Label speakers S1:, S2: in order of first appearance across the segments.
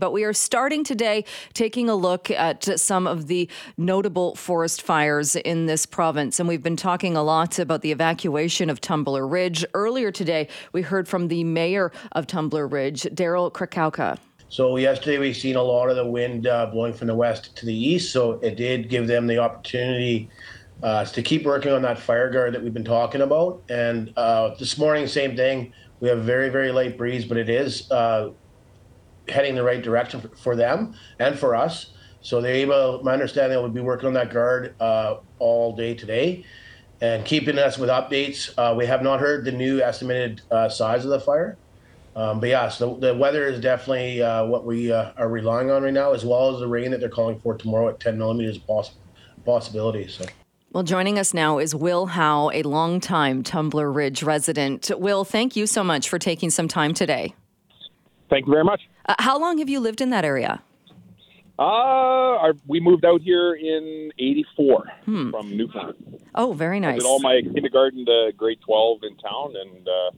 S1: But we are starting today taking a look at some of the notable forest fires in this province. And we've been talking a lot about the evacuation of Tumbler Ridge. Earlier today, we heard from the mayor of Tumbler Ridge, Daryl Krakowka.
S2: So yesterday we seen a lot of the wind uh, blowing from the west to the east. So it did give them the opportunity uh, to keep working on that fire guard that we've been talking about. And uh, this morning, same thing. We have very very light breeze, but it is uh, heading the right direction for, for them and for us. So they're able, my understanding, will be working on that guard uh, all day today and keeping us with updates. Uh, we have not heard the new estimated uh, size of the fire. Um, but yeah, so the, the weather is definitely uh, what we uh, are relying on right now, as well as the rain that they're calling for tomorrow at 10 millimeters poss- possibility. So.
S1: Well, joining us now is Will Howe, a longtime Tumbler Ridge resident. Will, thank you so much for taking some time today.
S3: Thank you very much.
S1: Uh, how long have you lived in that area?
S3: Uh, we moved out here in '84 hmm. from Newfoundland.
S1: Oh, very nice.
S3: I did all my kindergarten to grade 12 in town, and uh,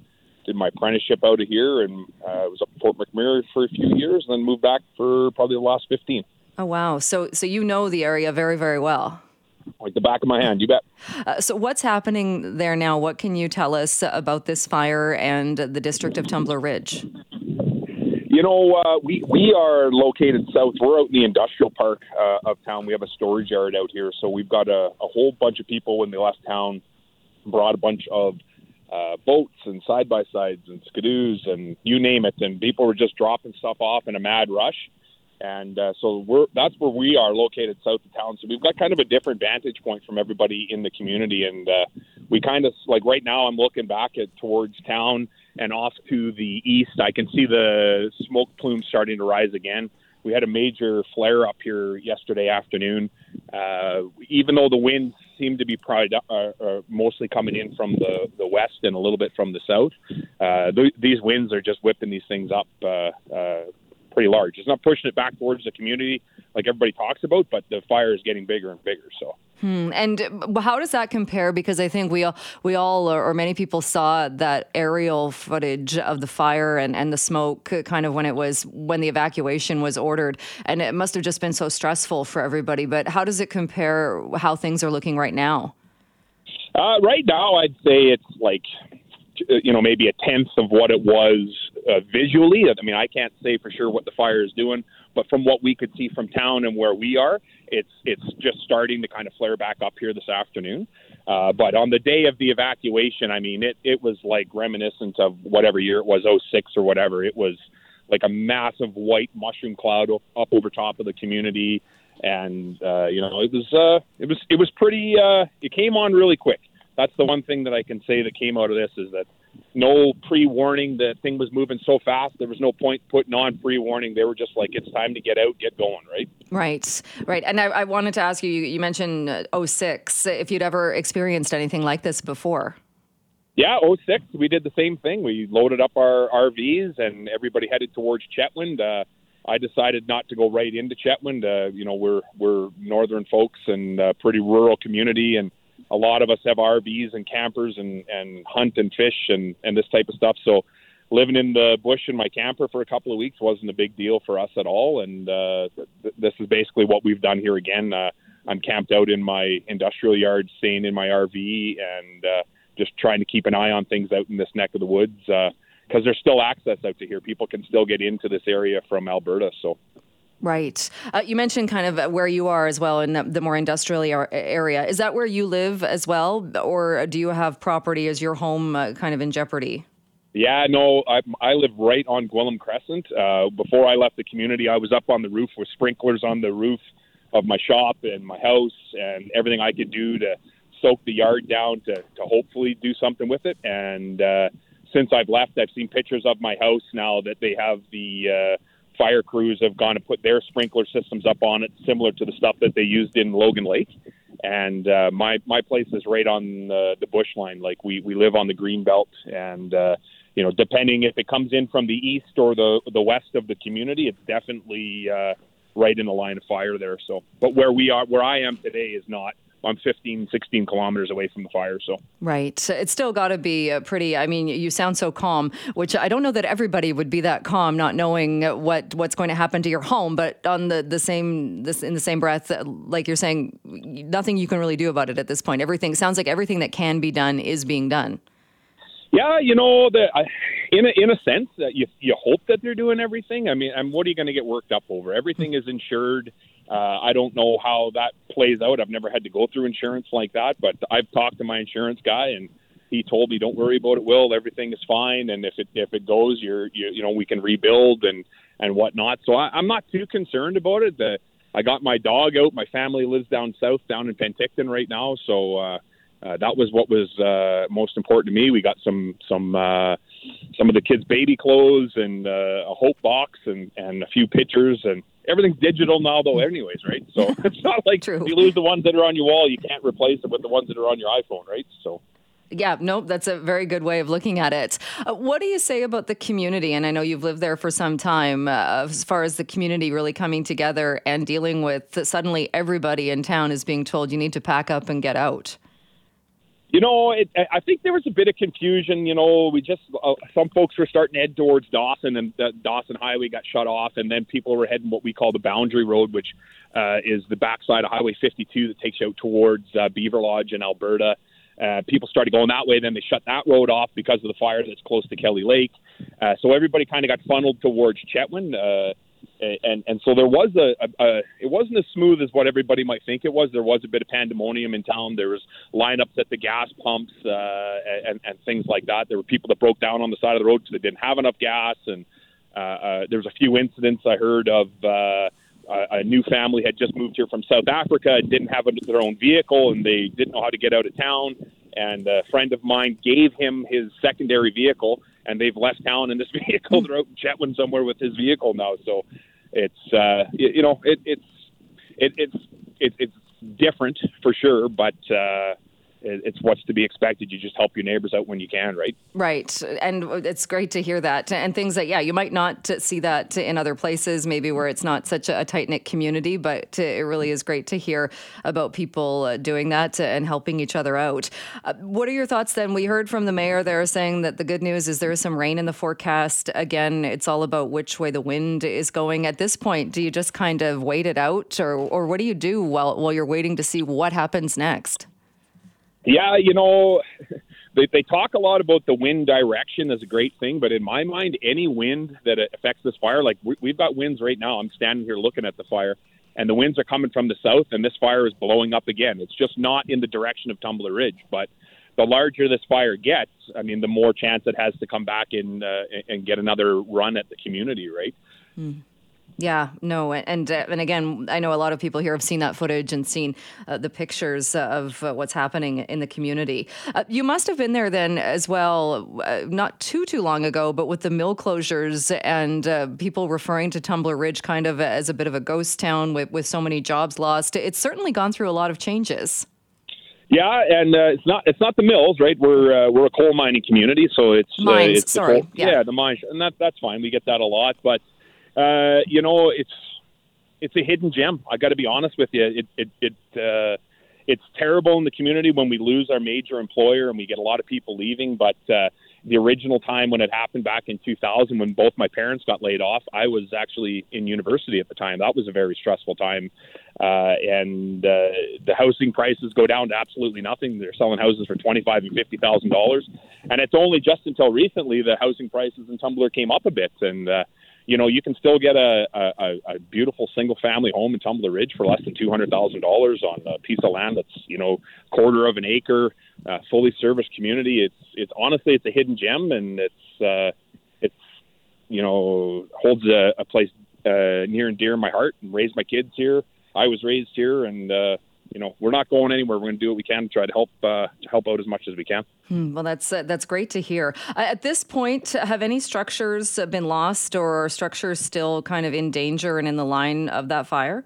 S3: did my apprenticeship out of here, and uh, was up at Fort McMurray for a few years, and then moved back for probably the last 15.
S1: Oh wow! So, so you know the area very, very well.
S3: Like the back of my hand, you bet.
S1: Uh, so, what's happening there now? What can you tell us about this fire and the district of Tumbler Ridge?
S3: You know, uh, we we are located south. We're out in the industrial park uh, of town. We have a storage yard out here, so we've got a, a whole bunch of people when they left town brought a bunch of uh, boats and side by sides and skidoos and you name it, and people were just dropping stuff off in a mad rush. And uh, so we're that's where we are located south of town. So we've got kind of a different vantage point from everybody in the community, and uh, we kind of like right now. I'm looking back at towards town and off to the east. I can see the smoke plume starting to rise again. We had a major flare up here yesterday afternoon. Uh, even though the winds seem to be probably, uh, uh, mostly coming in from the, the west and a little bit from the south, uh, th- these winds are just whipping these things up uh, uh, pretty large. It's not pushing it back towards the community like everybody talks about, but the fire is getting bigger and bigger. So.
S1: Hmm. And how does that compare? Because I think we all, we all or many people saw that aerial footage of the fire and, and the smoke kind of when it was when the evacuation was ordered, and it must have just been so stressful for everybody. But how does it compare? How things are looking right now?
S3: Uh, right now, I'd say it's like you know maybe a tenth of what it was uh, visually. I mean, I can't say for sure what the fire is doing, but from what we could see from town and where we are, it's it's just starting to kind of flare back up here this afternoon. Uh, but on the day of the evacuation, I mean, it it was like reminiscent of whatever year it was, 06 or whatever. It was like a massive white mushroom cloud up over top of the community, and uh, you know, it was uh, it was it was pretty. Uh, it came on really quick. That's the one thing that I can say that came out of this is that no pre-warning. The thing was moving so fast. There was no point putting on pre-warning. They were just like, it's time to get out, get going, right?
S1: Right, right. And I, I wanted to ask you. You mentioned uh, 06. If you'd ever experienced anything like this before.
S3: Yeah, 06. We did the same thing. We loaded up our RVs and everybody headed towards Chetwynd. Uh, I decided not to go right into Chetwynd. Uh, you know, we're we're northern folks and uh, pretty rural community, and a lot of us have RVs and campers and and hunt and fish and and this type of stuff. So living in the bush in my camper for a couple of weeks wasn't a big deal for us at all. And uh, th- this is basically what we've done here again. Uh, I'm camped out in my industrial yard, staying in my RV, and uh, just trying to keep an eye on things out in this neck of the woods because uh, there's still access out to here. People can still get into this area from Alberta. So
S1: Right. Uh, you mentioned kind of where you are as well in the, the, more industrial area. Is that where you live as well, or do you have property as your home uh, kind of in jeopardy?
S3: Yeah, no, I, I live right on Gwillim Crescent. Uh, before I left the community, I was up on the roof with sprinklers on the roof of my shop and my house and everything I could do to soak the yard down to, to hopefully do something with it. And uh, since I've left, I've seen pictures of my house now that they have the uh, fire crews have gone and put their sprinkler systems up on it, similar to the stuff that they used in Logan Lake. And uh, my my place is right on the, the bush line. Like we we live on the green belt, and uh, you know, depending if it comes in from the east or the the west of the community, it's definitely uh, right in the line of fire there. So, but where we are, where I am today, is not I'm 15, 16 kilometers away from the fire. So
S1: right, it's still got to be uh, pretty. I mean, you sound so calm, which I don't know that everybody would be that calm, not knowing what what's going to happen to your home. But on the the same this in the same breath, uh, like you're saying, nothing you can really do about it at this point. Everything sounds like everything that can be done is being done.
S3: Yeah, you know, the, in a, in a sense, that you you hope that they're doing everything. I mean, and what are you going to get worked up over? Everything hmm. is insured. Uh, I don't know how that plays out. I've never had to go through insurance like that, but I've talked to my insurance guy, and he told me, "Don't worry about it, Will. Everything is fine, and if it if it goes, you're you, you know we can rebuild and and whatnot." So I, I'm not too concerned about it. The, I got my dog out. My family lives down south, down in Penticton right now, so. uh uh, that was what was uh, most important to me. We got some some uh, some of the kids' baby clothes and uh, a hope box and and a few pictures and everything's digital now though anyways right so it's not like
S1: True.
S3: you lose the ones that are on your wall you can't replace it with the ones that are on your iphone right so
S1: yeah, nope, that's a very good way of looking at it. Uh, what do you say about the community? And I know you've lived there for some time, uh, as far as the community really coming together and dealing with suddenly everybody in town is being told you need to pack up and get out.
S3: You know, it, I think there was a bit of confusion. You know, we just uh, some folks were starting to head towards Dawson, and the Dawson Highway got shut off, and then people were heading what we call the Boundary Road, which uh, is the backside of Highway 52 that takes you out towards uh, Beaverlodge in Alberta. Uh, people started going that way. Then they shut that road off because of the fire that's close to Kelly Lake. Uh, so everybody kind of got funneled towards Chetwynd. Uh, and and so there was a, a, a it wasn't as smooth as what everybody might think it was. There was a bit of pandemonium in town. There was lineups at the gas pumps uh, and and things like that. There were people that broke down on the side of the road because they didn't have enough gas, and uh, uh, there was a few incidents I heard of. Uh, a new family had just moved here from South Africa and didn't have their own vehicle, and they didn't know how to get out of town. And a friend of mine gave him his secondary vehicle, and they've left town in this vehicle. They're out in Chetwynd somewhere with his vehicle now. So it's uh, you, you know it, it's it, it's it, it's different for sure, but uh, it's what's to be expected. You just help your neighbors out when you can, right?
S1: Right. And it's great to hear that. And things that, yeah, you might not see that in other places, maybe where it's not such a tight knit community, but it really is great to hear about people uh, doing that and helping each other out. Uh, what are your thoughts then? We heard from the mayor there saying that the good news is there is some rain in the forecast. Again, it's all about which way the wind is going. At this point, do you just kind of wait it out or, or what do you do while, while you're waiting to see what happens next?
S3: Yeah, you know, they, they talk a lot about the wind direction as a great thing, but in my mind, any wind that affects this fire, like we, we've got winds right now. I'm standing here looking at the fire, and the winds are coming from the south, and this fire is blowing up again. It's just not in the direction of Tumbler Ridge, but the larger this fire gets, I mean, the more chance it has to come back in uh, and get another run at the community, right?
S1: Mm. Yeah, no, and uh, and again, I know a lot of people here have seen that footage and seen uh, the pictures of uh, what's happening in the community. Uh, you must have been there then as well, uh, not too too long ago, but with the mill closures and uh, people referring to Tumbler Ridge kind of as a bit of a ghost town with with so many jobs lost. It's certainly gone through a lot of changes.
S3: Yeah, and uh, it's not it's not the mills, right? We're uh, we're a coal mining community, so it's
S1: mines.
S3: Uh, it's
S1: sorry,
S3: yeah. yeah, the mines, and that that's fine. We get that a lot, but uh, you know, it's it's a hidden gem. I got to be honest with you. It it it uh, it's terrible in the community when we lose our major employer and we get a lot of people leaving. But uh, the original time when it happened back in 2000, when both my parents got laid off, I was actually in university at the time. That was a very stressful time, uh, and uh, the housing prices go down to absolutely nothing. They're selling houses for twenty-five and fifty thousand dollars, and it's only just until recently the housing prices in Tumbler came up a bit and. Uh, you know, you can still get a, a, a beautiful single family home in Tumbler Ridge for less than two hundred thousand dollars on a piece of land that's you know quarter of an acre, uh, fully serviced community. It's it's honestly it's a hidden gem and it's uh, it's you know holds a, a place uh, near and dear in my heart. And raised my kids here. I was raised here, and uh, you know, we're not going anywhere. We're going to do what we can to try to help uh, to help out as much as we can.
S1: Hmm, well, that's uh, that's great to hear. Uh, at this point, have any structures been lost, or are structures still kind of in danger and in the line of that fire?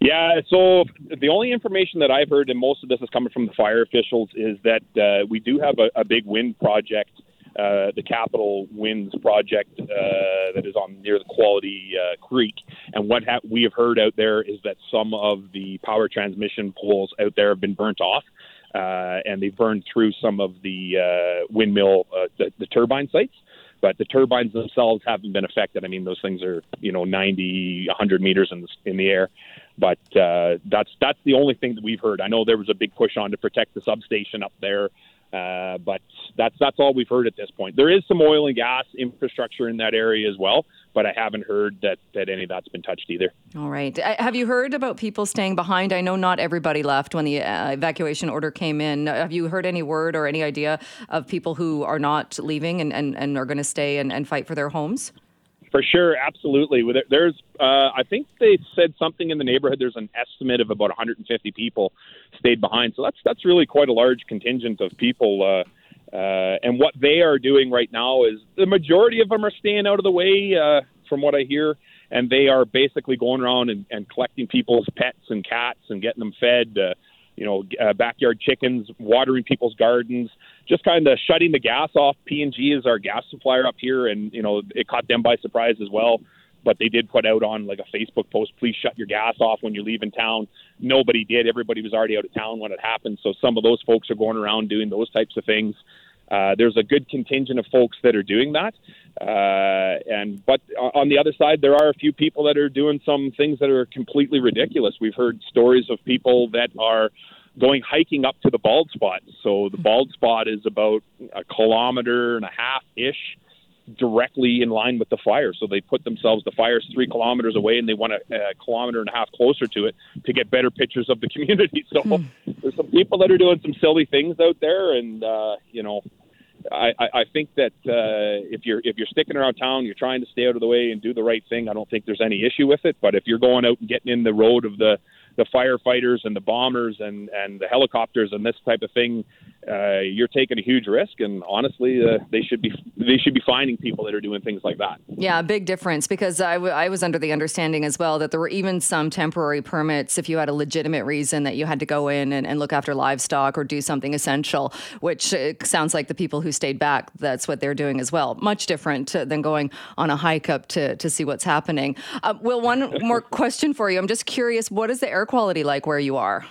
S3: Yeah, so the only information that I've heard, and most of this is coming from the fire officials, is that uh, we do have a, a big wind project uh, the Capital Winds project uh, that is on near the Quality uh, Creek, And what ha- we have heard out there is that some of the power transmission poles out there have been burnt off. Uh, and they've burned through some of the uh, windmill, the, the turbine sites but the turbines themselves haven't been affected. I mean, those things are you know 90, 100 meters in the, in the air, but uh, that's that's the only thing that we've heard. I know there was a big push on to protect the substation up there, uh, but that's that's all we've heard at this point. There is some oil and gas infrastructure in that area as well, but I haven't heard that that any of that's been touched either.
S1: All right. Uh, have you heard about people staying behind? I know not everybody left when the uh, evacuation order came in. Have you heard any word or any idea of people who are not leaving and, and, and are going to stay and, and fight for their homes?
S3: For sure, absolutely. There's, uh, I think they said something in the neighborhood. There's an estimate of about 150 people stayed behind, so that's that's really quite a large contingent of people. Uh, uh, and what they are doing right now is the majority of them are staying out of the way, uh, from what I hear, and they are basically going around and, and collecting people's pets and cats and getting them fed. Uh, you know, uh, backyard chickens, watering people's gardens, just kind of shutting the gas off. PNG is our gas supplier up here, and you know it caught them by surprise as well. But they did put out on like a Facebook post, please shut your gas off when you leave in town. Nobody did. Everybody was already out of town when it happened. So some of those folks are going around doing those types of things. Uh, there's a good contingent of folks that are doing that, uh, and but on the other side, there are a few people that are doing some things that are completely ridiculous. We've heard stories of people that are going hiking up to the bald spot. So the bald spot is about a kilometer and a half ish directly in line with the fire. So they put themselves, the fire's three kilometers away and they want a, a kilometer and a half closer to it to get better pictures of the community. So hmm. there's some people that are doing some silly things out there. And, uh, you know, I, I think that uh, if you're if you're sticking around town, you're trying to stay out of the way and do the right thing. I don't think there's any issue with it. But if you're going out and getting in the road of the the firefighters and the bombers and and the helicopters and this type of thing, uh, you're taking a huge risk. And honestly, uh, they should be they should be finding people that are doing things like that.
S1: Yeah, big difference because I, w- I was under the understanding as well that there were even some temporary permits if you had a legitimate reason that you had to go in and, and look after livestock or do something essential, which uh, sounds like the people who stayed back, that's what they're doing as well. Much different than going on a hike up to, to see what's happening. Uh, Will, one more question for you. I'm just curious, what is the air quality like where you are?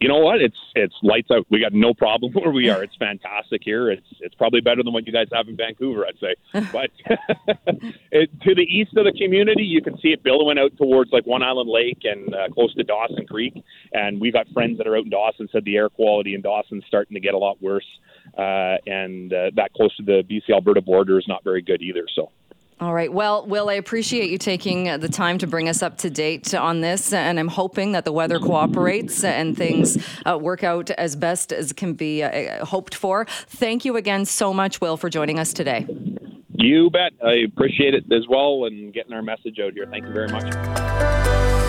S3: you know what? It's it's lights out. We got no problem where we are. It's fantastic here. It's it's probably better than what you guys have in Vancouver, I'd say. But it, to the east of the community, you can see it billowing out towards like One Island Lake and uh, close to Dawson Creek. And we got friends that are out in Dawson said the air quality in Dawson's starting to get a lot worse. Uh, and uh, that close to the BC Alberta border is not very good either. So.
S1: All right. Well, Will, I appreciate you taking the time to bring us up to date on this, and I'm hoping that the weather cooperates and things uh, work out as best as can be uh, hoped for. Thank you again so much, Will, for joining us today.
S3: You bet. I appreciate it as well and getting our message out here. Thank you very much.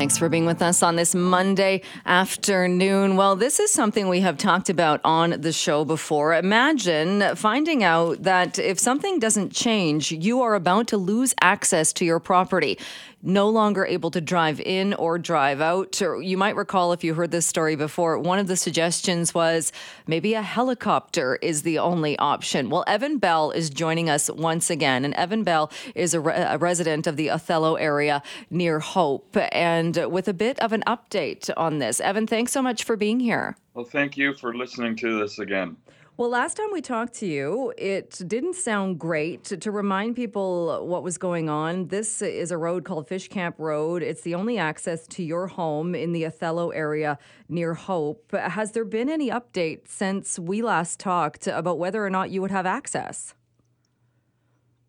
S1: Thanks for being with us on this Monday afternoon. Well, this is something we have talked about on the show before. Imagine finding out that if something doesn't change, you are about to lose access to your property no longer able to drive in or drive out. You might recall if you heard this story before, one of the suggestions was maybe a helicopter is the only option. Well, Evan Bell is joining us once again. And Evan Bell is a, re- a resident of the Othello area near Hope and with a bit of an update on this. Evan, thanks so much for being here.
S4: Well, thank you for listening to this again.
S1: Well, last time we talked to you, it didn't sound great. To, to, remind people what was going on, this is a road called Fish Camp Road. It's the only access to your home in the Othello area near Hope. Has there been any update since we last talked about whether or not you would have access?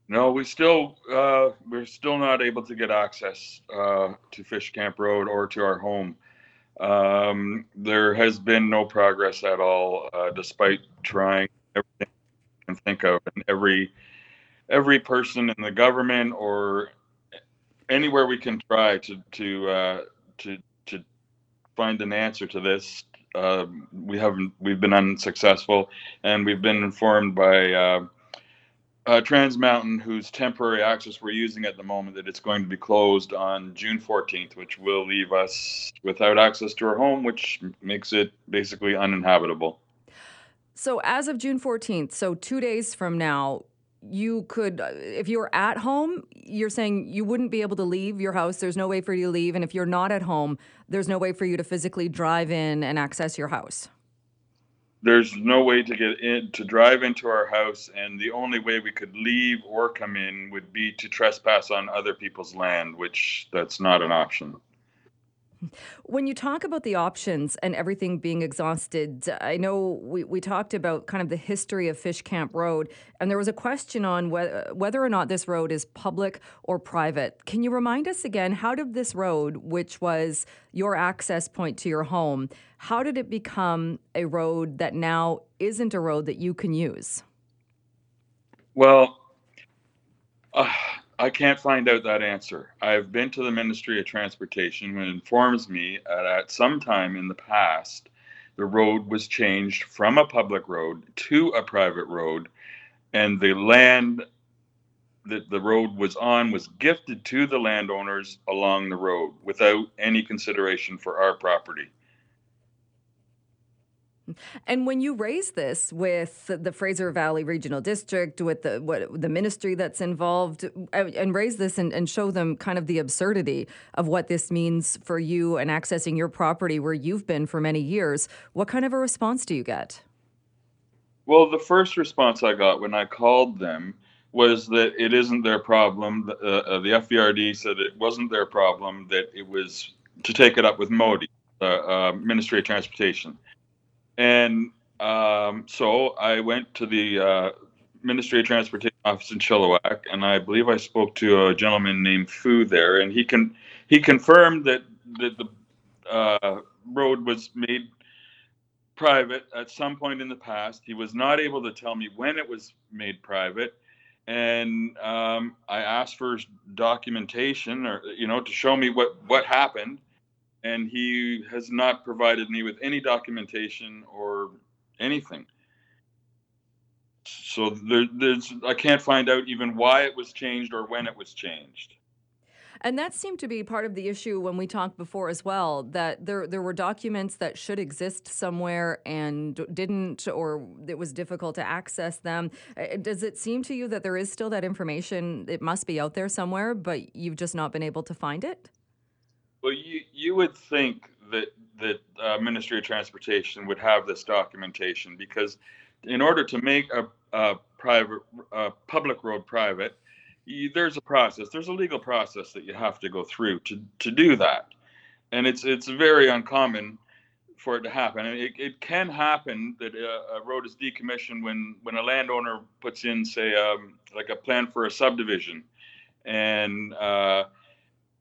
S4: No, we still uh, we're still not able to get access uh, to Fish Camp Road or to our home. Um, there has been no progress at all, uh, despite trying everything I can think of, and every every person in the government or anywhere we can try to to uh, to to find an answer to this. Uh, we haven't. We've been unsuccessful, and we've been informed by uh, Trans Mountain, whose temporary access we're using at the moment, that it's going to be closed on June 14th, which will leave us without access to our home, which makes it basically uninhabitable.
S1: So, as of June 14th, so two days from now, you could, uh, if you were at home, you're saying you wouldn't be able to leave your house. There's no way for you to leave. And if you're not at home, there's no way for you to physically drive in and access your house.
S4: There's no way to get in to drive into our house, and the only way we could leave or come in would be to trespass on other people's land, which that's not an option.
S1: When you talk about the options and everything being exhausted, I know we, we talked about kind of the history of Fish Camp Road, and there was a question on whether, whether or not this road is public or private. Can you remind us again, how did this road, which was your access point to your home, how did it become a road that now isn't a road that you can use?
S4: Well, uh, I can't find out that answer. I've been to the Ministry of Transportation, who informs me that at some time in the past, the road was changed from a public road to a private road, and the land that the road was on was gifted to the landowners along the road without any consideration for our property.
S1: And when you raise this with the Fraser Valley Regional District, with the what the ministry that's involved, and raise this and, and show them kind of the absurdity of what this means for you and accessing your property where you've been for many years, what kind of a response do you get?
S4: Well, the first response I got when I called them was that it isn't their problem. Uh, the FVRD said it wasn't their problem, that it was to take it up with MoTI, the uh, Ministry of Transportation. And um, so I went to the uh, Ministry of Transportation office in Chilliwack, and I believe I spoke to a gentleman named Fu there, and he can he confirmed that that the uh, road was made private at some point in the past. He was not able to tell me when it was made private, and um, I asked for documentation or you know to show me what what happened and he has not provided me with any documentation or anything. So there, there's I can't find out even why it was changed or when it was changed.
S1: And that seemed to be part of the issue when we talked before as well. That there there were documents that should exist somewhere and didn't, or it was difficult to access them. Does it seem to you that there is still that information? It must be out there somewhere, but you've just not been able to find it.
S4: Well, you you would think that that uh, Ministry of Transportation would have this documentation because in order to make a, a private a public road private, you, there's a process. There's a legal process that you have to go through to to do that, and it's it's very uncommon for it to happen. It, it can happen that a, a road is decommissioned when when a landowner puts in, say, um, like a plan for a subdivision, and uh,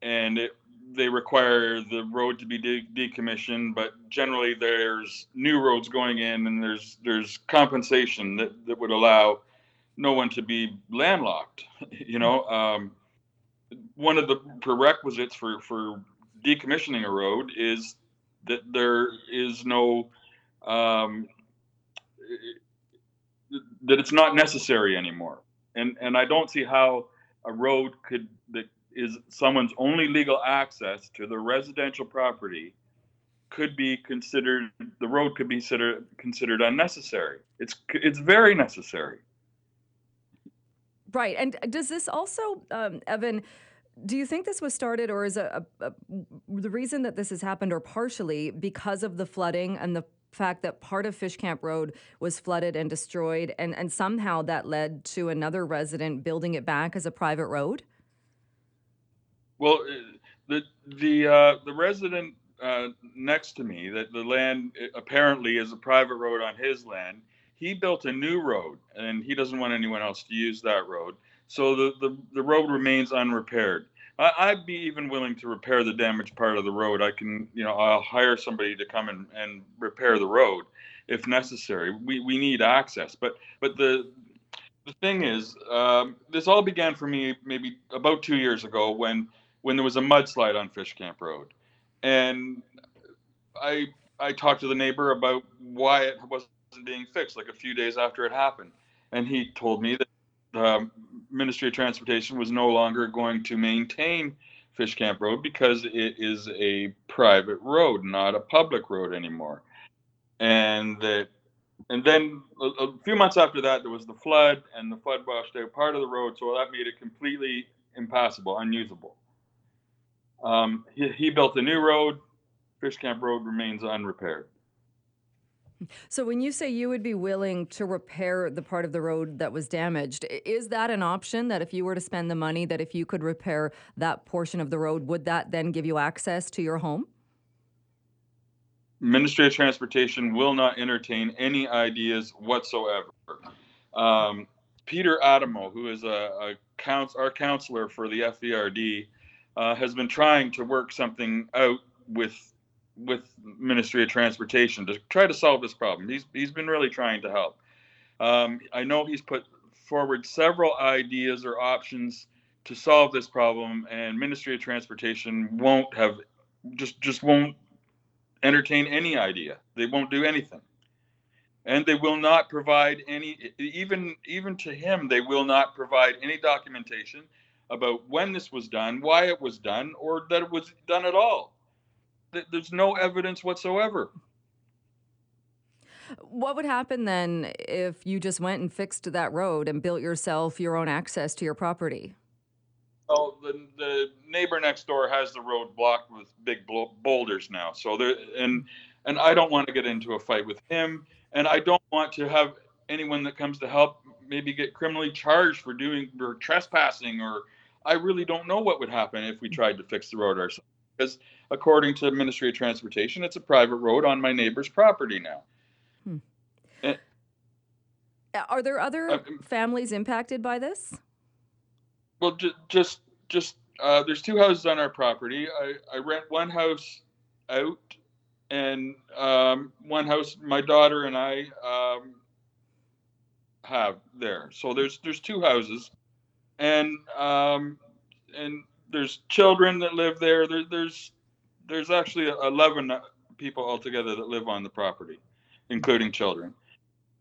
S4: and it they require the road to be de- decommissioned, but generally there's new roads going in, and there's there's compensation that, that would allow no one to be landlocked. You know, um, one of the prerequisites for for decommissioning a road is that there is no um, that it's not necessary anymore, and and I don't see how a road could that is someone's only legal access to the residential property could be considered the road could be considered considered unnecessary. It's it's very necessary.
S1: Right and does this also um, evan do you think this was started or is a, a, a, the reason that this has happened or partially because of the flooding and the fact that part of Fish Camp Road was flooded and destroyed and, and somehow that led to another resident building it back as a private road
S4: well, uh, the the uh, the resident uh, next to me, that the land uh, apparently is a private road on his land. He built a new road, and he doesn't want anyone else to use that road. So the the, the road remains unrepaired. I, would be even willing to repair the damaged part of the road. I can, you know, I'll hire somebody to come and, and repair the road if necessary. We we need access, but but the the thing is, um, this all began for me maybe about two years ago when when there was a mudslide on Fish Camp Road, and I I talked to the neighbor about why it wasn't being fixed. Like a few days after it happened, and he told me that the Ministry of Transportation was no longer going to maintain Fish Camp Road because it is a private road, not a public road anymore, and that and then a, a few months after that, there was the flood, and the flood washed out part of the road, so that made it completely impassable, unusable. Um, he, he built a new road. Fish Camp Road remains unrepaired.
S1: So when you say you would be willing to repair the part of the road that was damaged, is that an option that if you were to spend the money that if you could repair that portion of the road, would that then give you access to your home?
S4: Ministry of Transportation will not entertain any ideas whatsoever. Um, Peter Adamo, who is a, a couns- our counselor for the FVRD, uh, has been trying to work something out with with Ministry of Transportation to try to solve this problem. He's he's been really trying to help. Um, I know he's put forward several ideas or options to solve this problem, and Ministry of Transportation won't have just just won't entertain any idea. They won't do anything. And they will not provide any even even to him they will not provide any documentation about when this was done, why it was done, or that it was done at all. There's no evidence whatsoever.
S1: What would happen then if you just went and fixed that road and built yourself your own access to your property?
S4: Oh, the, the neighbor next door has the road blocked with big boulders now. So there, and and I don't want to get into a fight with him, and I don't want to have anyone that comes to help maybe get criminally charged for doing or trespassing, or I really don't know what would happen if we tried to fix the road ourselves. Because according to the Ministry of Transportation, it's a private road on my neighbor's property now.
S1: Uh, Are there other
S4: Uh,
S1: families impacted by this?
S4: Well, ju- just just uh, there's two houses on our property. I, I rent one house out, and um, one house my daughter and I um, have there. So there's there's two houses, and um, and there's children that live there. there there's there's actually eleven people altogether that live on the property, including children,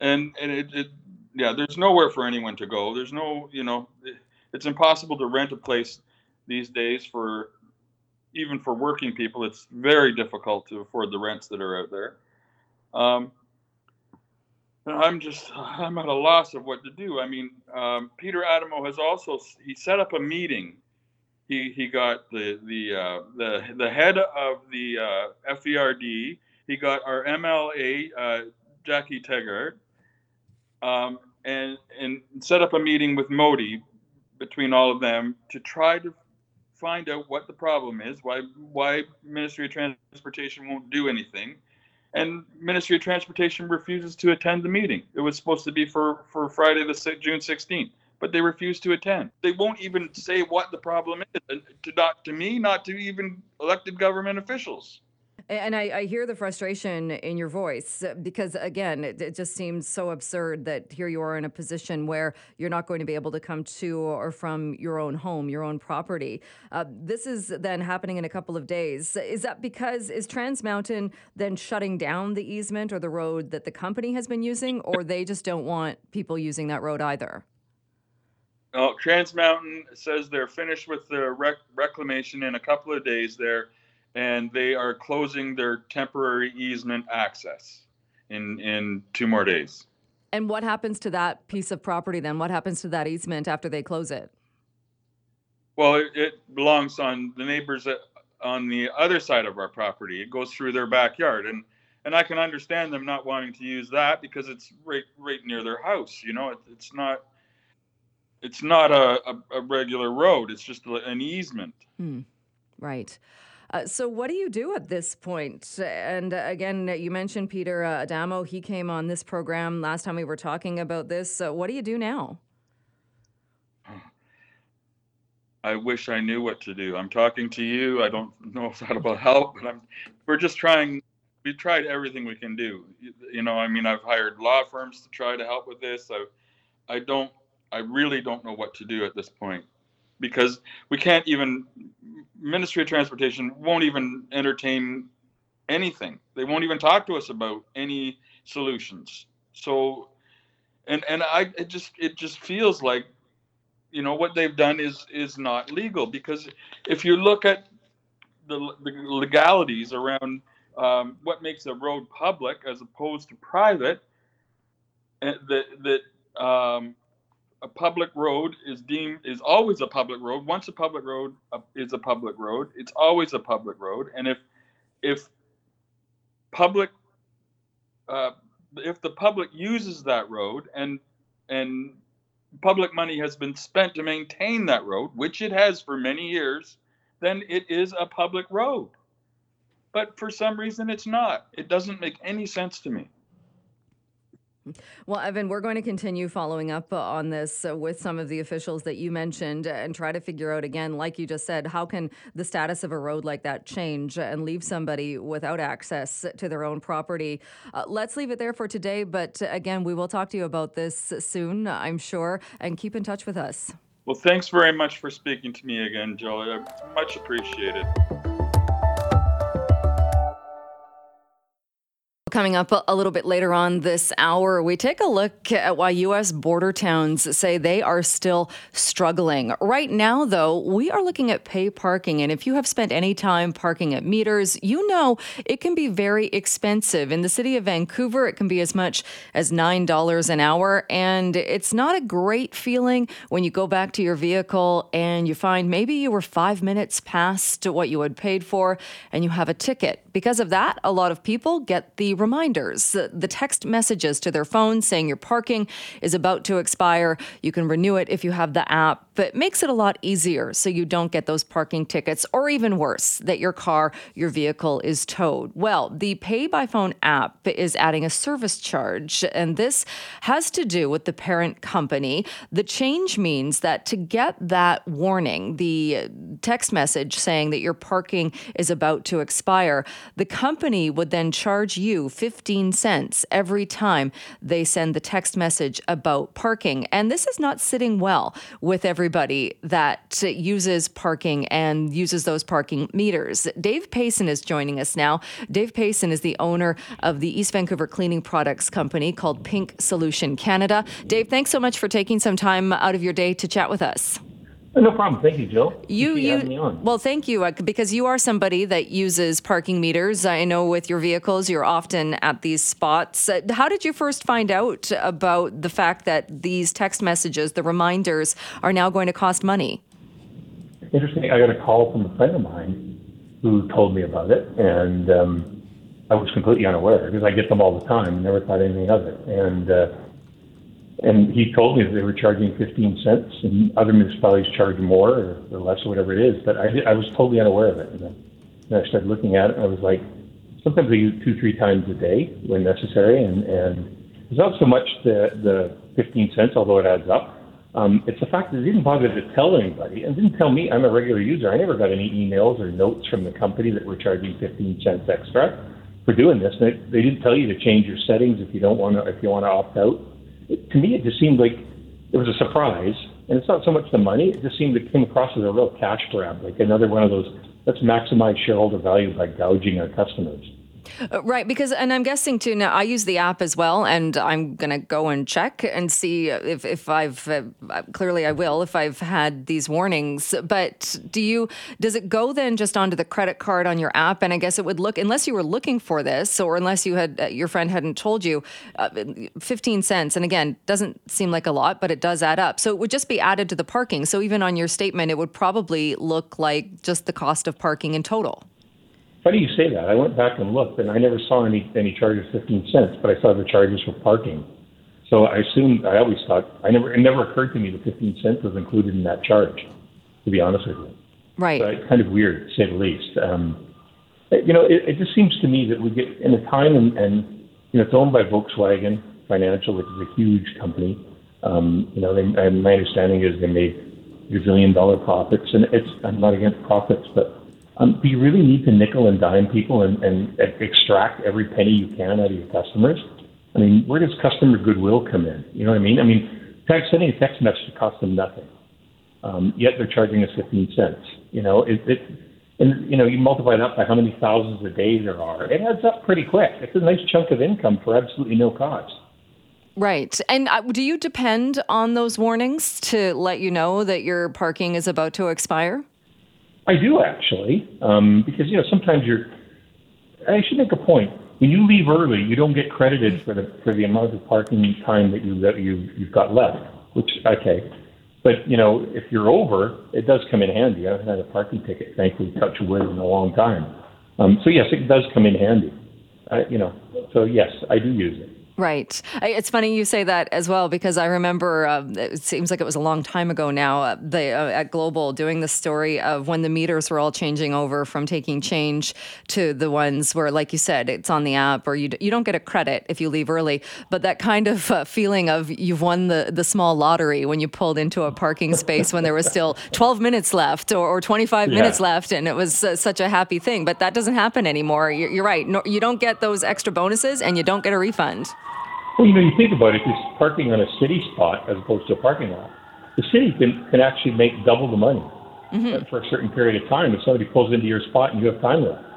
S4: and and it, it yeah there's nowhere for anyone to go. There's no you know. It, it's impossible to rent a place these days for even for working people it's very difficult to afford the rents that are out there um, i'm just i'm at a loss of what to do. I mean um, peter adamo has also he set up a meeting. He he got the the uh, the the head of the uh, FVRD. He got our MLA uh, Jackie Tegart, um, and and set up a meeting with MoTI between all of them to try to find out what the problem is, why why Ministry of Transportation won't do anything, and Ministry of Transportation refuses to attend the meeting. It was supposed to be for for Friday the June 16th, but they refuse to attend. They won't even say what the problem is, to not to me, not to even elected government officials.
S1: And I, I hear the frustration in your voice uh, because, again, it, it just seems so absurd that here you are in a position where you're not going to be able to come to or from your own home, your own property. Uh, this is then happening in a couple of days. Is that because, is Trans Mountain then shutting down the easement or the road that the company has been using, or they just don't want people using that road either?
S4: No, Trans Mountain says they're finished with the rec- reclamation in a couple of days there, and they are closing their temporary easement access in in two more days.
S1: And what happens to that piece of property then? What happens to that easement after they close it?
S4: Well, it, it belongs on the neighbors that- on the other side of our property. It goes through their backyard, and and I can understand them not wanting to use that because it's right right near their house. You know, it, it's not it's not a, a, a regular road. It's just an easement. Hmm.
S1: Right. Uh, so, what do you do at this point? And uh, again, you mentioned Peter uh, Adamo. He came on this program last time we were talking about this. So, what do you do now?
S4: I wish I knew what to do. I'm talking to you. I don't know if that'll help, but I'm. We're just trying. We tried everything we can do. You, you know, I mean, I've hired law firms to try to help with this. I, I don't. I really don't know what to do at this point, because we can't even. Ministry of Transportation won't even entertain anything. They won't even talk to us about any solutions. So, and and I it just it just feels like you know what they've done is is not legal because if you look at the, the legalities around um, what makes a road public as opposed to private uh, that that um, a public road is deemed is always a public road. Once a public road uh, is a public road, it's always a public road. And if if public uh, if the public uses that road and and public money has been spent to maintain that road, which it has for many years, then it is a public road. But for some reason, it's not. It doesn't make any sense to me.
S1: Well, Evan, we're going to continue following up on this uh, with some of the officials that you mentioned and try to figure out again, like you just said, how can the status of a road like that change and leave somebody without access to their own property? Uh, let's leave it there for today. But uh, again, we will talk to you about this soon, I'm sure, and keep in touch with us.
S4: Well, thanks very much for speaking to me again, Joe. I much appreciated.
S1: Coming up a little bit later on this hour, we take a look at why U.S. border towns say they are still struggling. Right now, though, we are looking at pay parking. And if you have spent any time parking at meters, you know it can be very expensive. In the city of Vancouver, it can be as much as $9 an hour. And it's not a great feeling when you go back to your vehicle and you find maybe you were five minutes past what you had paid for and you have a ticket. Because of that, a lot of people get the reminders, the text messages to their phone saying your parking is about to expire. You can renew it if you have the app, but it makes it a lot easier so you don't get those parking tickets, or even worse, that your car, your vehicle is towed. Well, the PayByPhone app is adding a service charge, and this has to do with the parent company. The change means that to get that warning, the text message saying that your parking is about to expire, the company would then charge you 15 cents every time they send the text message about parking. And this is not sitting well with everybody that uses parking and uses those parking meters. Dave Payson is joining us now. Dave Payson is the owner of the East Vancouver cleaning products company called Pink Solution Canada. Dave, thanks so much for taking some time out of your day to chat with us.
S5: No problem. Thank you, Jill.
S1: You, you. Well, thank you, uh, because you are somebody that uses parking meters. I know with your vehicles, you're often at these spots. Uh, how did you first find out about the fact that these text messages, the reminders, are now going to cost money?
S5: Interesting. I got a call from a friend of mine who told me about it, and um, I was completely unaware because I get them all the time and never thought anything of it. And uh, and he told me that they were charging 15 cents, and other municipalities charge more or, or less or whatever it is. But I, I was totally unaware of it. And then, and I started looking at it, and I was like, sometimes I use two, three times a day when necessary. And, and it's not so much the, the 15 cents, although it adds up. Um, it's the fact that they didn't bother to tell anybody and didn't tell me. I'm a regular user. I never got any emails or notes from the company that we're charging 15 cents extra for doing this. And they, they didn't tell you to change your settings if you don't want to, if you want to opt out to me, it just seemed like it was a surprise. And it's not so much the money; it just seemed to come across as a real cash grab, like another one of those. Let's maximize shareholder value by gouging our customers.
S1: Uh, right, because, and I'm guessing too, now I use the app as well, and I'm to go and check and see if, if I've, uh, clearly I will, if I've had these warnings. But do you, does it go then just onto the credit card on your app? And I guess it would look, unless you were looking for this, or unless you had, uh, your friend hadn't told you, uh, 15 cents. And again, doesn't seem like a lot, but it does add up. So it would just be added to the parking. So even on your statement, it would probably look like just the cost of parking in total.
S5: Funny you say that. I went back and looked, and I never saw any any charges 15 cents, but I saw the charges for parking. So I assumed I always thought I never it never occurred to me that 15 cents was included in that charge. To be honest with you,
S1: right?
S5: So it's kind of weird, to say the least. Um, you know, it, it just seems to me that we get in a time, and, and you know, it's owned by Volkswagen Financial, which is a huge company. Um, you know, they, and my understanding is they made gazillion dollar profits, and it's I'm not against profits, but um, do you really need to nickel and dime people and, and extract every penny you can out of your customers? I mean, where does customer goodwill come in? You know what I mean? I mean, text, sending a text message costs them nothing, um, yet they're charging us 15 cents. You know, it, it, and you know, you multiply that by how many thousands of days there are. It adds up pretty quick. It's a nice chunk of income for absolutely no cost.
S1: Right. And uh, do you depend on those warnings to let you know that your parking is about to expire?
S5: I do actually, um, because you know sometimes you're. I should make a point. when you leave early, you don't get credited for the for the amount of parking time that you that you you've got left. Which okay, but you know if you're over, it does come in handy. I haven't had a parking ticket, thankfully, touch wood in a long time. Um, so yes, it does come in handy. Uh, you know, so yes, I do use it.
S1: Right. It's funny you say that as well because I remember uh, it seems like it was a long time ago now. Uh, they uh, at Global doing the story of when the meters were all changing over from taking change to the ones where, like you said, it's on the app or you d- you don't get a credit if you leave early. But that kind of uh, feeling of you've won the the small lottery when you pulled into a parking space when there was still 12 minutes left or, or 25
S5: Yeah.
S1: minutes left and it was uh, such a happy thing. But that doesn't happen anymore. You're, you're right. No, you don't get those extra bonuses and you don't get a refund.
S5: Well, you know, you think about it, if you're parking on a city spot as opposed to a parking lot, the city can, can actually make double the money uh, for a certain period of time if somebody pulls into your spot and you have time left.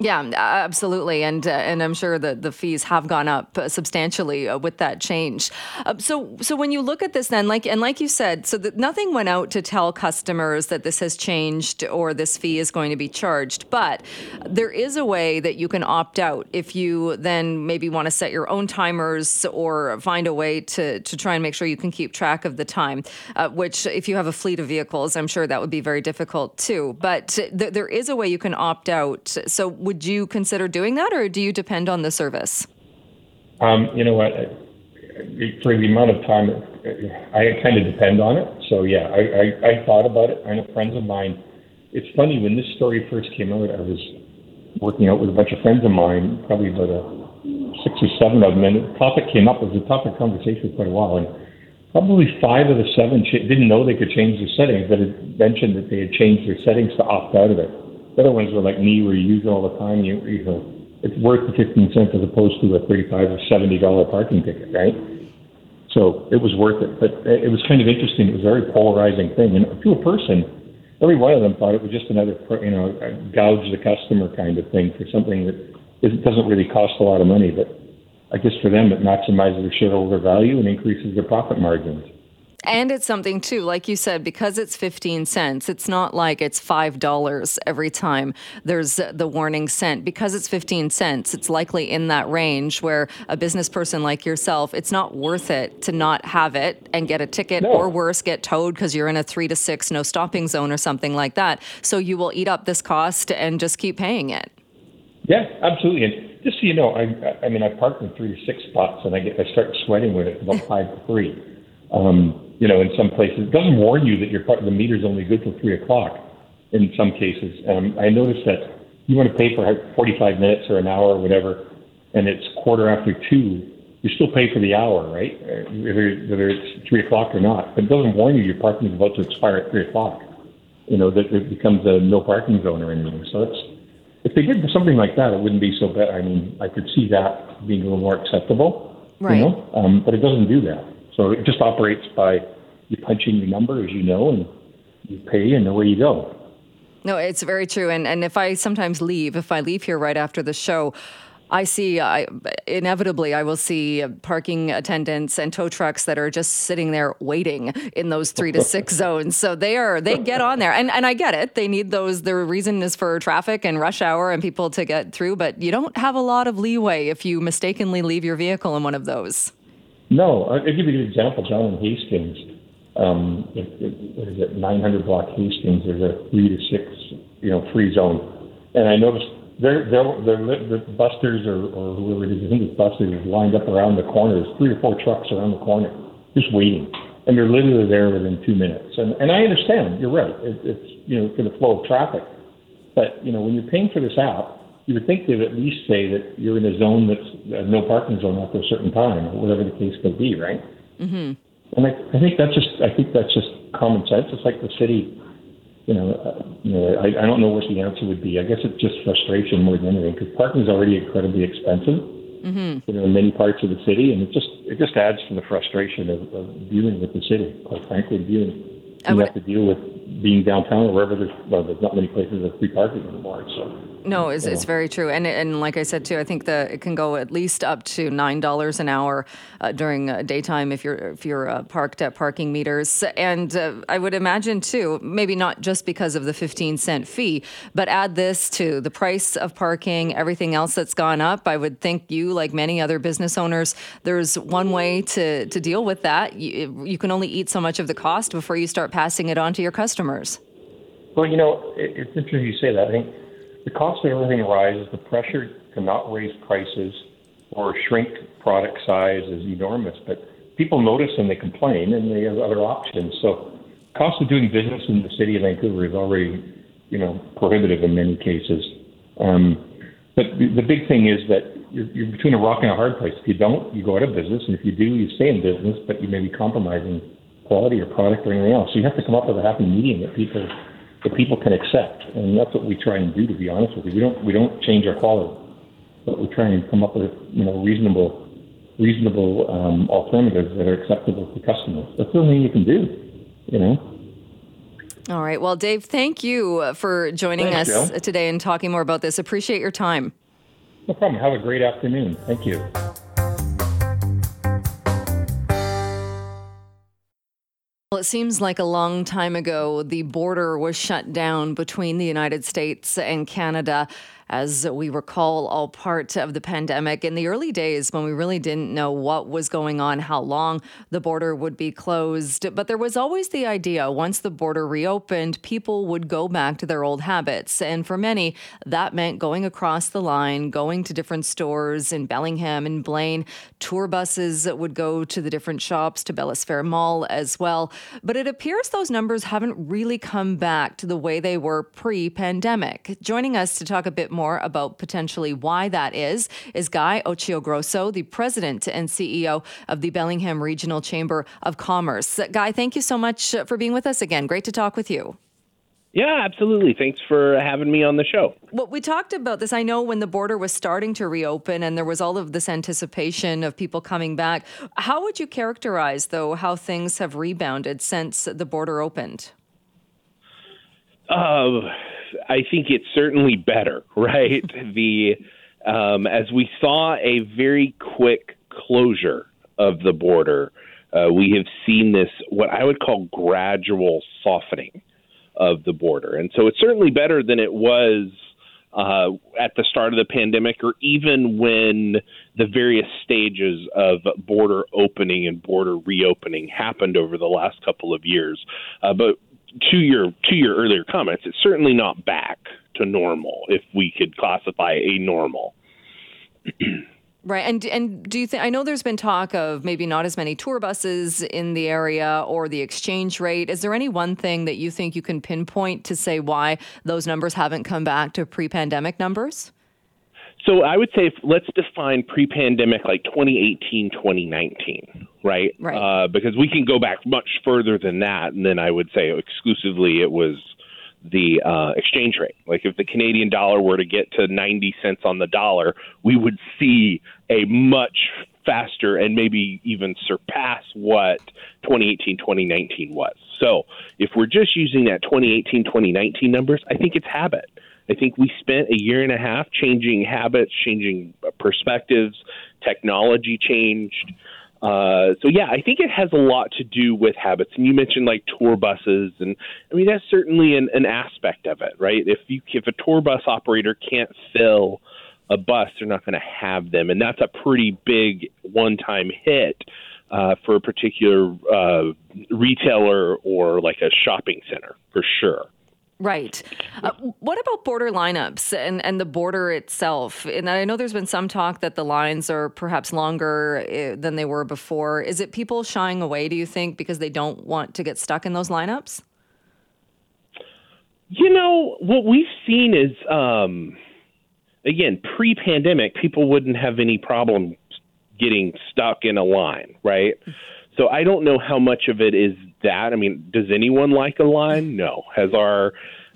S1: Yeah, absolutely, and uh, and I'm sure that the fees have gone up uh, substantially uh, with that change. Uh, so so when you look at this, then like and like you said, so nothing went out to tell customers that this has changed or this fee is going to be charged, but there is a way that you can opt out if you then maybe want to set your own timers or find a way to to try and make sure you can keep track of the time. Uh, which if you have a fleet of vehicles, I'm sure that would be very difficult too. But th- there is a way you can opt out. So would you consider doing that, or do you depend on the service?
S5: Um, you know what? For the amount of time, I kind of depend on it. So yeah, I, I, I thought about it. I know friends of mine. It's funny when this story first came out. I was working out with a bunch of friends of mine, probably about a six or seven of them, and the topic came up. It was a topic of conversation for quite a while, and probably five of the seven didn't know they could change their settings, but it mentioned that they had changed their settings to opt out of it. The other ones were like me, where you use it all the time. You, you know, it's worth the 15 cents as opposed to a 35 or 70 dollar parking ticket, right? So it was worth it, but it was kind of interesting. It was a very polarizing thing, and to a person, every one of them thought it was just another, you know, gouge the customer kind of thing for something that is- doesn't really cost a lot of money, but I guess for them it maximizes their shareholder value and increases their profit margins.
S1: And it's something too, like you said, because it's 15 cents, it's not like it's $5 every time there's the warning sent. Because it's 15 cents, it's likely in that range where a business person like yourself, it's not worth it to not have it and get a ticket
S5: No.
S1: or worse, get towed because you're in a three to six no stopping zone or something like that. So you will eat up this cost and just keep paying it.
S5: Yeah, absolutely. And just so you know, I, I mean, I park in three to six spots, and I get I start sweating when it's about five to three. Um, you know, in some places, it doesn't warn you that your the meter's only good till three o'clock. In some cases, um, I noticed that you want to pay for 45 minutes or an hour or whatever, and it's quarter after two. You still pay for the hour, right? Uh, Whether, whether it's three o'clock or not, but it doesn't warn you your parking is about to expire at three o'clock. You know that it becomes a no parking zone or anything. So it's if they did something like that, it wouldn't be so bad. I mean, I could see that being a little more acceptable,
S1: Right.
S5: you know. Um, but it doesn't do that. So it just operates by you punch in your number, as you know, and you pay, and away you go.
S1: No, it's very true. And and if I sometimes leave, if I leave here right after the show, I see I inevitably I will see parking attendants and tow trucks that are just sitting there waiting in those 3 to 6 zones. So they are they get on there. And and I get it. They need those their reason is for traffic and rush hour and people to get through, but you don't have a lot of leeway if you mistakenly leave your vehicle in one of those.
S5: No, I'll give you an example. Down in Hastings, um, it, it, what is it, 900 block Hastings, there's a three to six, you know, free zone. And I noticed they're, they're, they're, lit- the busters or, or whoever it is, I think it's busters, lined up around the corner. There's three or four trucks around the corner, just waiting. And they're literally there within two minutes. And, and I understand, you're right. It, it's, you know, for the flow of traffic. But, you know, when you're paying for this app, you would think they'd at least say that you're in a zone that's a no parking zone after a certain time, or whatever the case may be, right? Mm-hmm. And I, I think that's just, I think that's just common sense. It's like the city, you know, uh, you know, I, I don't know what the answer would be. I guess it's just frustration more than anything, because parking is already incredibly expensive, mm-hmm. you know, in many parts of the city, and it just, it just adds to the frustration of, of dealing with the city. Quite frankly, dealing, you
S1: would-
S5: have to deal with being downtown or wherever there's well, there's not many places with free parking anymore. So
S1: No, it's, it's very true, and and like I said too, I think that it can go at least up to nine dollars an hour uh, during uh, daytime if you're if you're uh, parked at parking meters, and uh, I would imagine too, maybe not just because of the fifteen cent fee, but add this to the price of parking, everything else that's gone up. I would think you, like many other business owners, there's one way to to deal with that. You, you can only eat so much of the cost before you start passing it on to your customers.
S5: Well, you know, it, it's interesting you say that. I think the cost of everything rises. The pressure to not raise prices or shrink product size is enormous. But people notice and they complain, and they have other options. So, cost of doing business in the city of Vancouver is already, you know, prohibitive in many cases. Um, but the, the big thing is that you're, you're between a rock and a hard place. If you don't, you go out of business, and if you do, you stay in business, but you may be compromising quality or product or anything else. So you have to come up with a happy medium that people that people can accept, and that's what we try and do. To be honest with you, we don't we don't change our quality, but we try and come up with you know reasonable reasonable um, alternatives that are acceptable to customers. That's the only thing you can do, you know.
S1: All right. Well, Dave, thank you for joining
S5: Thanks,
S1: us
S5: Joe.
S1: today and talking more about this. Appreciate your time.
S5: No problem. Have a great afternoon. Thank you.
S1: Well, it seems like a long time ago the border was shut down between the United States and Canada. As we recall, all part of the pandemic in the early days when we really didn't know what was going on, how long the border would be closed. But there was always the idea once the border reopened, people would go back to their old habits. And for many, that meant going across the line, going to different stores in Bellingham and Blaine. Tour buses would go to the different shops, to Bellis Fair Mall as well. But it appears those numbers haven't really come back to the way they were pre pandemic. Joining us to talk a bit more about potentially why that is is Guy Occhiogrosso, the president and CEO of the Bellingham Regional Chamber of Commerce. Guy, thank you so much for being with us again. Great to talk with you.
S6: Yeah, absolutely. Thanks for having me on the show.
S1: Well, we talked about this. I know when the border was starting to reopen and there was all of this anticipation of people coming back. How would you characterize, though, how things have rebounded since the border opened?
S6: Uh, I think it's certainly better, right? the um, as we saw a very quick closure of the border, uh, we have seen this what I would call gradual softening of the border, and so it's certainly better than it was uh, at the start of the pandemic, or even when the various stages of border opening and border reopening happened over the last couple of years. Uh, but to your to your earlier comments, it's certainly not back to normal if we could classify a normal.
S1: Right, and and do you think? I know there's been talk of maybe not as many tour buses in the area or the exchange rate. Is there any one thing that you think you can pinpoint to say why those numbers haven't come back to pre-pandemic numbers?
S6: So I would say if, let's define pre-pandemic like 2018, 2019, right?
S1: Right.
S6: Uh, because we can go back much further than that, and then I would say exclusively it was the uh, exchange rate. Like if the Canadian dollar were to get to 90 cents on the dollar, we would see a much faster and maybe even surpass what 2018 2019 was. So if we're just using that 2018 2019 numbers, I think it's habit. I think we spent a year and a half changing habits, changing perspectives, technology changed. Uh, so yeah, I think it has a lot to do with habits. And you mentioned like tour buses, and I mean that's certainly an, an aspect of it, right? If you if a tour bus operator can't fill a bus, they're not going to have them, and that's a pretty big one-time hit uh, for a particular uh, retailer or like a shopping center for sure.
S1: Right. Uh, what about border lineups and, and the border itself? And I know there's been some talk that the lines are perhaps longer eh, than they were before. Is it people shying away, do you think, because they don't want to get stuck in those lineups?
S6: You know, what we've seen is, um, again, pre pandemic, people wouldn't have any problem getting stuck in a line, right? So I don't know how much of it is that. I mean, does anyone like a line? No. Has our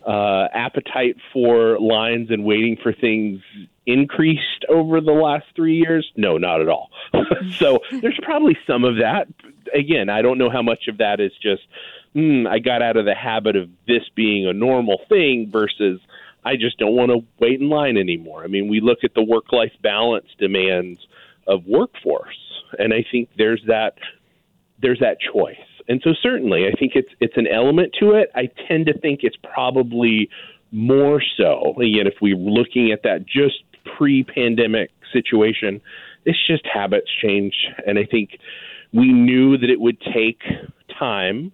S6: uh, appetite for lines and waiting for things increased over the last three years? No, not at all. so there's probably some of that. Again, I don't know how much of that is just mm, I got out of the habit of this being a normal thing versus I just don't want to wait in line anymore. I mean, we look at the work life balance demands of workforce, and I think there's that there's that choice. And so certainly, I think it's it's an element to it. I tend to think it's probably more so. Again, if we're looking at that just pre-pandemic situation, it's just habits change, and I think we knew that it would take time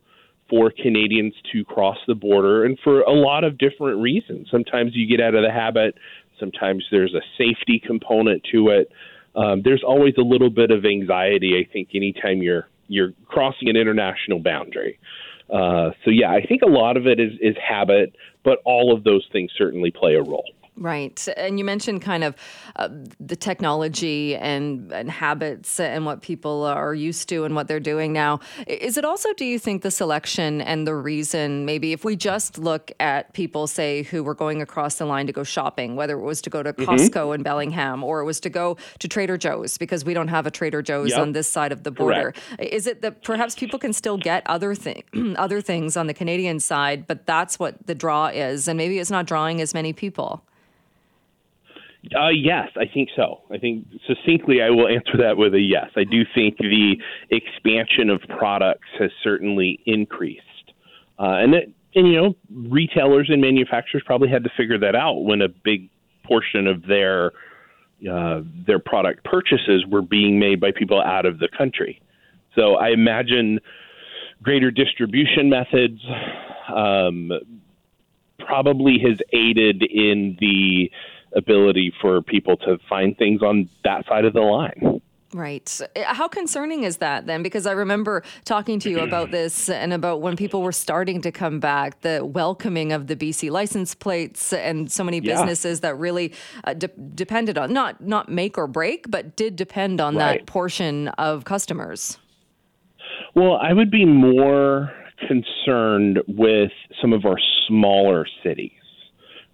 S6: for Canadians to cross the border, and for a lot of different reasons. Sometimes you get out of the habit. Sometimes there's a safety component to it. Um, there's always a little bit of anxiety. I think anytime you're you're crossing an international boundary. Uh, so yeah, I think a lot of it is is habit, but all of those things certainly play a role.
S1: Right. And you mentioned kind of uh, the technology and, and habits and what people are used to and what they're doing now. Is it also, do you think, the selection and the reason, maybe if we just look at people, say, who were going across the line to go shopping, whether it was to go to mm-hmm. Costco in Bellingham or it was to go to Trader Joe's, because we don't have a Trader Joe's yep. on this side of the border. Correct. Is it that perhaps people can still get other, thing, other things on the Canadian side, but that's what the draw is? And maybe it's not drawing as many people?
S6: Uh, yes, I think so. I think succinctly, I will answer that with a yes. I do think the expansion of products has certainly increased, uh, and it, and you know, retailers and manufacturers probably had to figure that out when a big portion of their uh, their product purchases were being made by people out of the country. So I imagine greater distribution methods um, probably has aided in the ability for people to find things on that side of the line.
S1: Right. How concerning is that then? Because I remember talking to you about this and about when people were starting to come back, the welcoming of the BC license plates and so many businesses yeah. that really uh, de- depended on not not make or break, but did depend on right. that portion of customers.
S6: Well, I would be more concerned with some of our smaller cities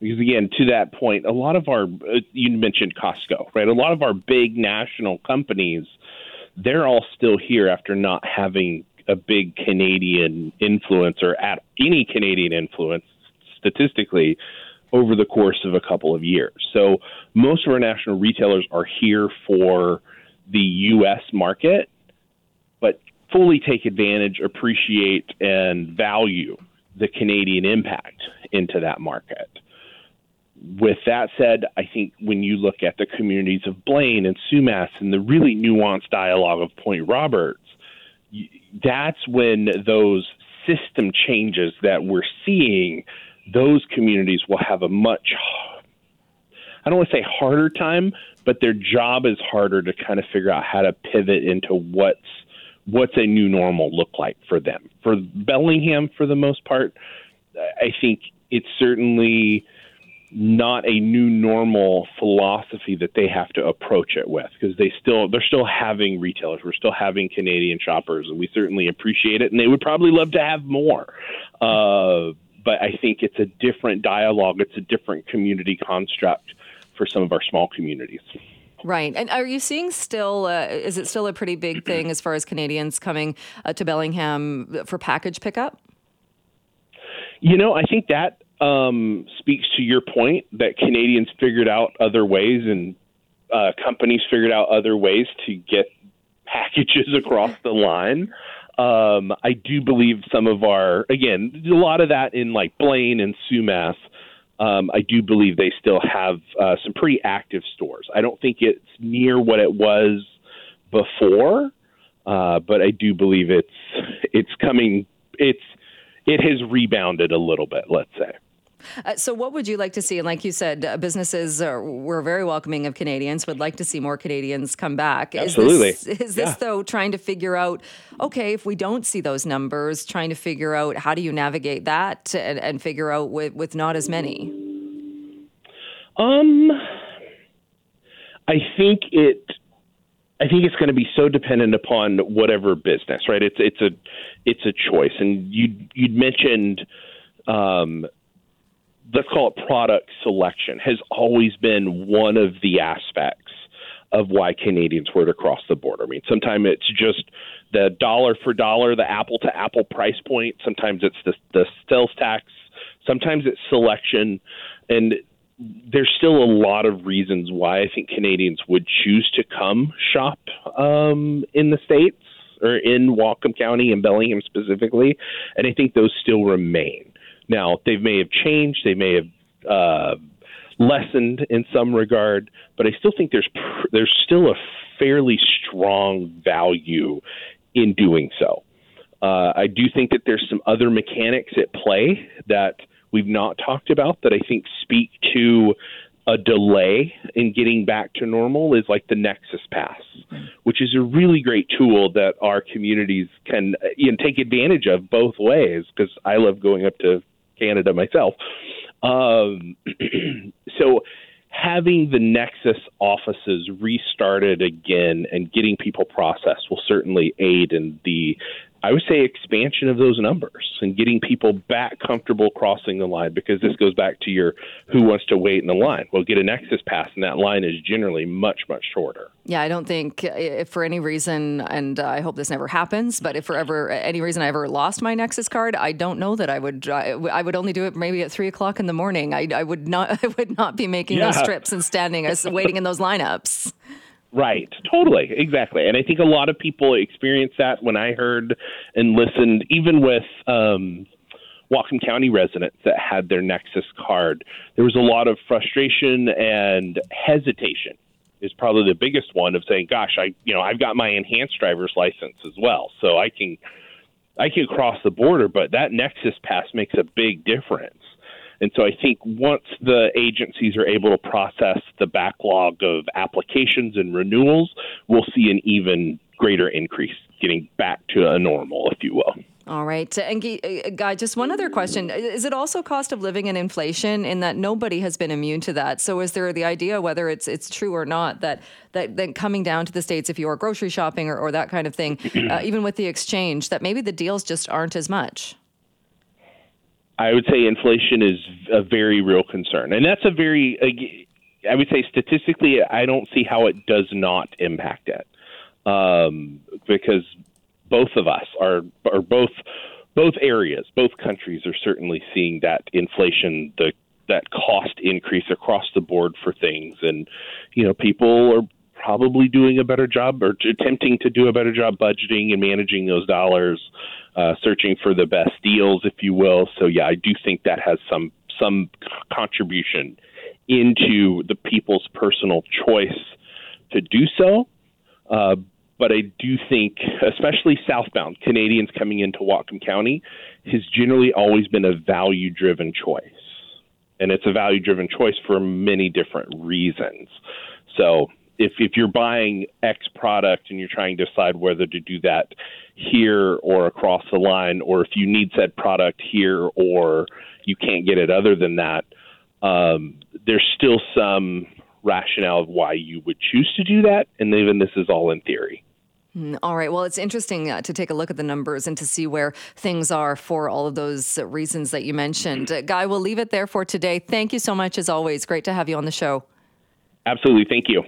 S6: because again, to that point, a lot of our uh, you mentioned Costco, right? A lot of our big national companies, they're all still here after not having a big Canadian influence or at any Canadian influence statistically over the course of a couple of years. So most of our national retailers are here for the U.S. market, but fully take advantage, appreciate, and value the Canadian impact into that market with that said, I think when you look at the communities of Blaine and Sumas and the really nuanced dialogue of Point Roberts, that's when those system changes that we're seeing, those communities will have a much, I don't want to say harder time, but their job is harder to kind of figure out how to pivot into what's what's a new normal look like for them. For Bellingham, for the most part, I think it's certainly not a new normal philosophy that they have to approach it with because they still they're still having retailers we're still having canadian shoppers and we certainly appreciate it and they would probably love to have more uh, but i think it's a different dialogue it's a different community construct for some of our small communities
S1: Right. And are you seeing still, uh, is it still a pretty big thing as far as Canadians coming uh, to Bellingham for package pickup?
S6: You know, I think that um, speaks to your point that Canadians figured out other ways and uh, companies figured out other ways to get packages across the line. Um, I do believe some of our, again, a lot of that in like Blaine and Sumas. Um, I do believe they still have uh, some pretty active stores. I don't think it's near what it was before, uh, but I do believe it's it's coming. It's it has rebounded a little bit. Let's say.
S1: Uh, so, what would you like to see? And like you said, uh, businesses are, were very welcoming of Canadians. Would like to see more Canadians come back.
S6: Absolutely.
S1: Is this, is this yeah. though trying to figure out? Okay, if we don't see those numbers, trying to figure out how do you navigate that and, and figure out with with not as many.
S6: Um, I think it. I think it's going to be so dependent upon whatever business, right? It's it's a it's a choice, and you you'd mentioned um, let's call it product selection has always been one of the aspects of why Canadians were to cross the border. I mean, sometimes it's just the dollar for dollar, the apple to apple price point. Sometimes it's the, the sales tax. Sometimes it's selection. And there's still a lot of reasons why I think Canadians would choose to come shop um, in the States or in Whatcom County and Bellingham specifically. And I think those still remain. Now, they may have changed, they may have uh, lessened in some regard, but I still think there's pr- there's still a fairly strong value in doing so. Uh, I do think that there's some other mechanics at play that we've not talked about that I think speak to a delay in getting back to normal is like the Nexus Pass, which is a really great tool that our communities can you know, take advantage of both ways because I love going up to Canada myself. Um, so having the Nexus offices restarted again and getting people processed will certainly aid in the I would say expansion of those numbers and getting people back comfortable crossing the line because this goes back to your who wants to wait in the line. Well, get a Nexus pass, and that line is generally much, much shorter.
S1: Yeah, I don't think if for any reason, and uh, I hope this never happens, but if for ever uh, any reason I ever lost my Nexus card, I don't know that I would. Uh, I would only do it maybe at three o'clock in the morning. I, I would not. I would not be making yeah. those trips and standing, waiting in those lineups.
S6: Right, totally, exactly. And I think a lot of people experienced that when I heard and listened, even with um, Whatcom County residents that had their Nexus card. There was a lot of frustration and hesitation. Is probably the biggest one of saying, "Gosh, I you know I've got my enhanced driver's license as well, so I can I can cross the border, but that Nexus pass makes a big difference." And so I think once the agencies are able to process the backlog of applications and renewals, we'll see an even greater increase, getting back to a normal, if you will.
S1: All right. And uh, Guy, just one other question. Is it also cost of living and inflation in that nobody has been immune to that? So is there the idea, whether it's it's true or not, that that, that coming down to the States, if you are grocery shopping or, or that kind of thing, uh, even with the exchange, that maybe the deals just aren't as much?
S6: I would say inflation is a very real concern, and that's a very. I would say statistically, I don't see how it does not impact it, um, because both of us are are both both areas, both countries are certainly seeing that inflation, the that cost increase across the board for things, and you know people are probably doing a better job or attempting to do a better job budgeting and managing those dollars uh, searching for the best deals, if you will. So yeah, I do think that has some some contribution into the people's personal choice to do so. Uh, but I do think, especially southbound Canadians coming into Whatcom County, has generally always been a value driven choice. And it's a value driven choice for many different reasons. So if if you're buying X product and you're trying to decide whether to do that here or across the line, or if you need said product here or you can't get it other than that, um, there's still some rationale of why you would choose to do that, and even this is all in theory.
S1: Hmm, all right. Well, it's interesting uh, to take a look at the numbers and to see where things are for all of those reasons that you mentioned. Uh, Guy, we'll leave it there for today. Thank you so much, as always. Great to have you on the show.
S6: Absolutely. Thank you.